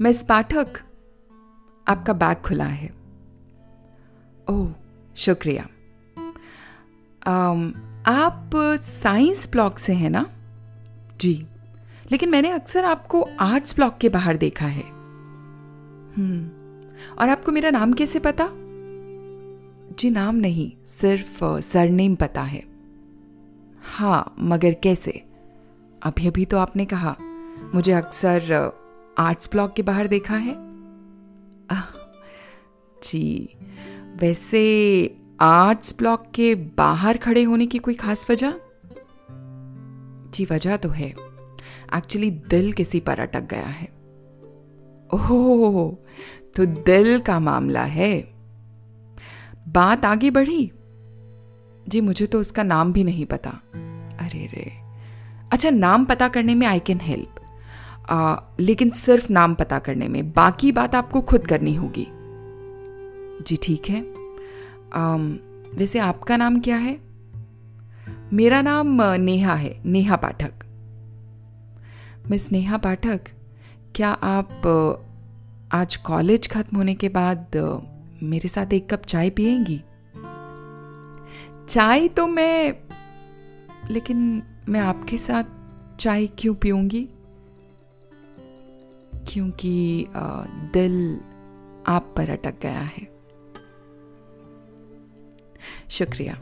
Miss पाठक आपका bag खुला है। ओह शुक्रिया। आम, आप साइंस ब्लॉक से हैं ना? जी। लेकिन मैंने अक्सर आपको आर्ट्स ब्लॉक के बाहर देखा है। हम्म और आपको मेरा नाम कैसे पता? जी नाम नहीं सिर्फ़ सरनेम पता है। हाँ मगर कैसे? अभी अभी तो आपने कहा। मुझे अक्सर आर्ट्स ब्लॉक के बाहर देखा है? जी, वैसे आर्ट्स ब्लॉक के बाहर खड़े होने की कोई खास वजह? जी, वजह तो है। एक्चुअली दिल किसी पर अटक गया है। ओह तो दिल का मामला है। बात आगे बढ़ी? जी, मुझे तो उसका नाम भी नहीं पता। अरे रे। अच्छा नाम पता करने में आई कैन हेल्प लेकिन सिर्फ़ नाम पता करने में। बाकी बात आपको खुद करनी होगी। जी ठीक है। आ, वैसे आपका नाम क्या है? मेरा नाम नेहा है। नेहा पाठक। मिस नेहा पाठक क्या आप आज कॉलेज खत्म होने के बाद मेरे साथ एक कप चाय पिएँगी? चाय तो मैं लेकिन मैं आपके साथ चाय क्यों पीऊँगी? क्योंकि दिल आप पर अटक गया है। शुक्रिया।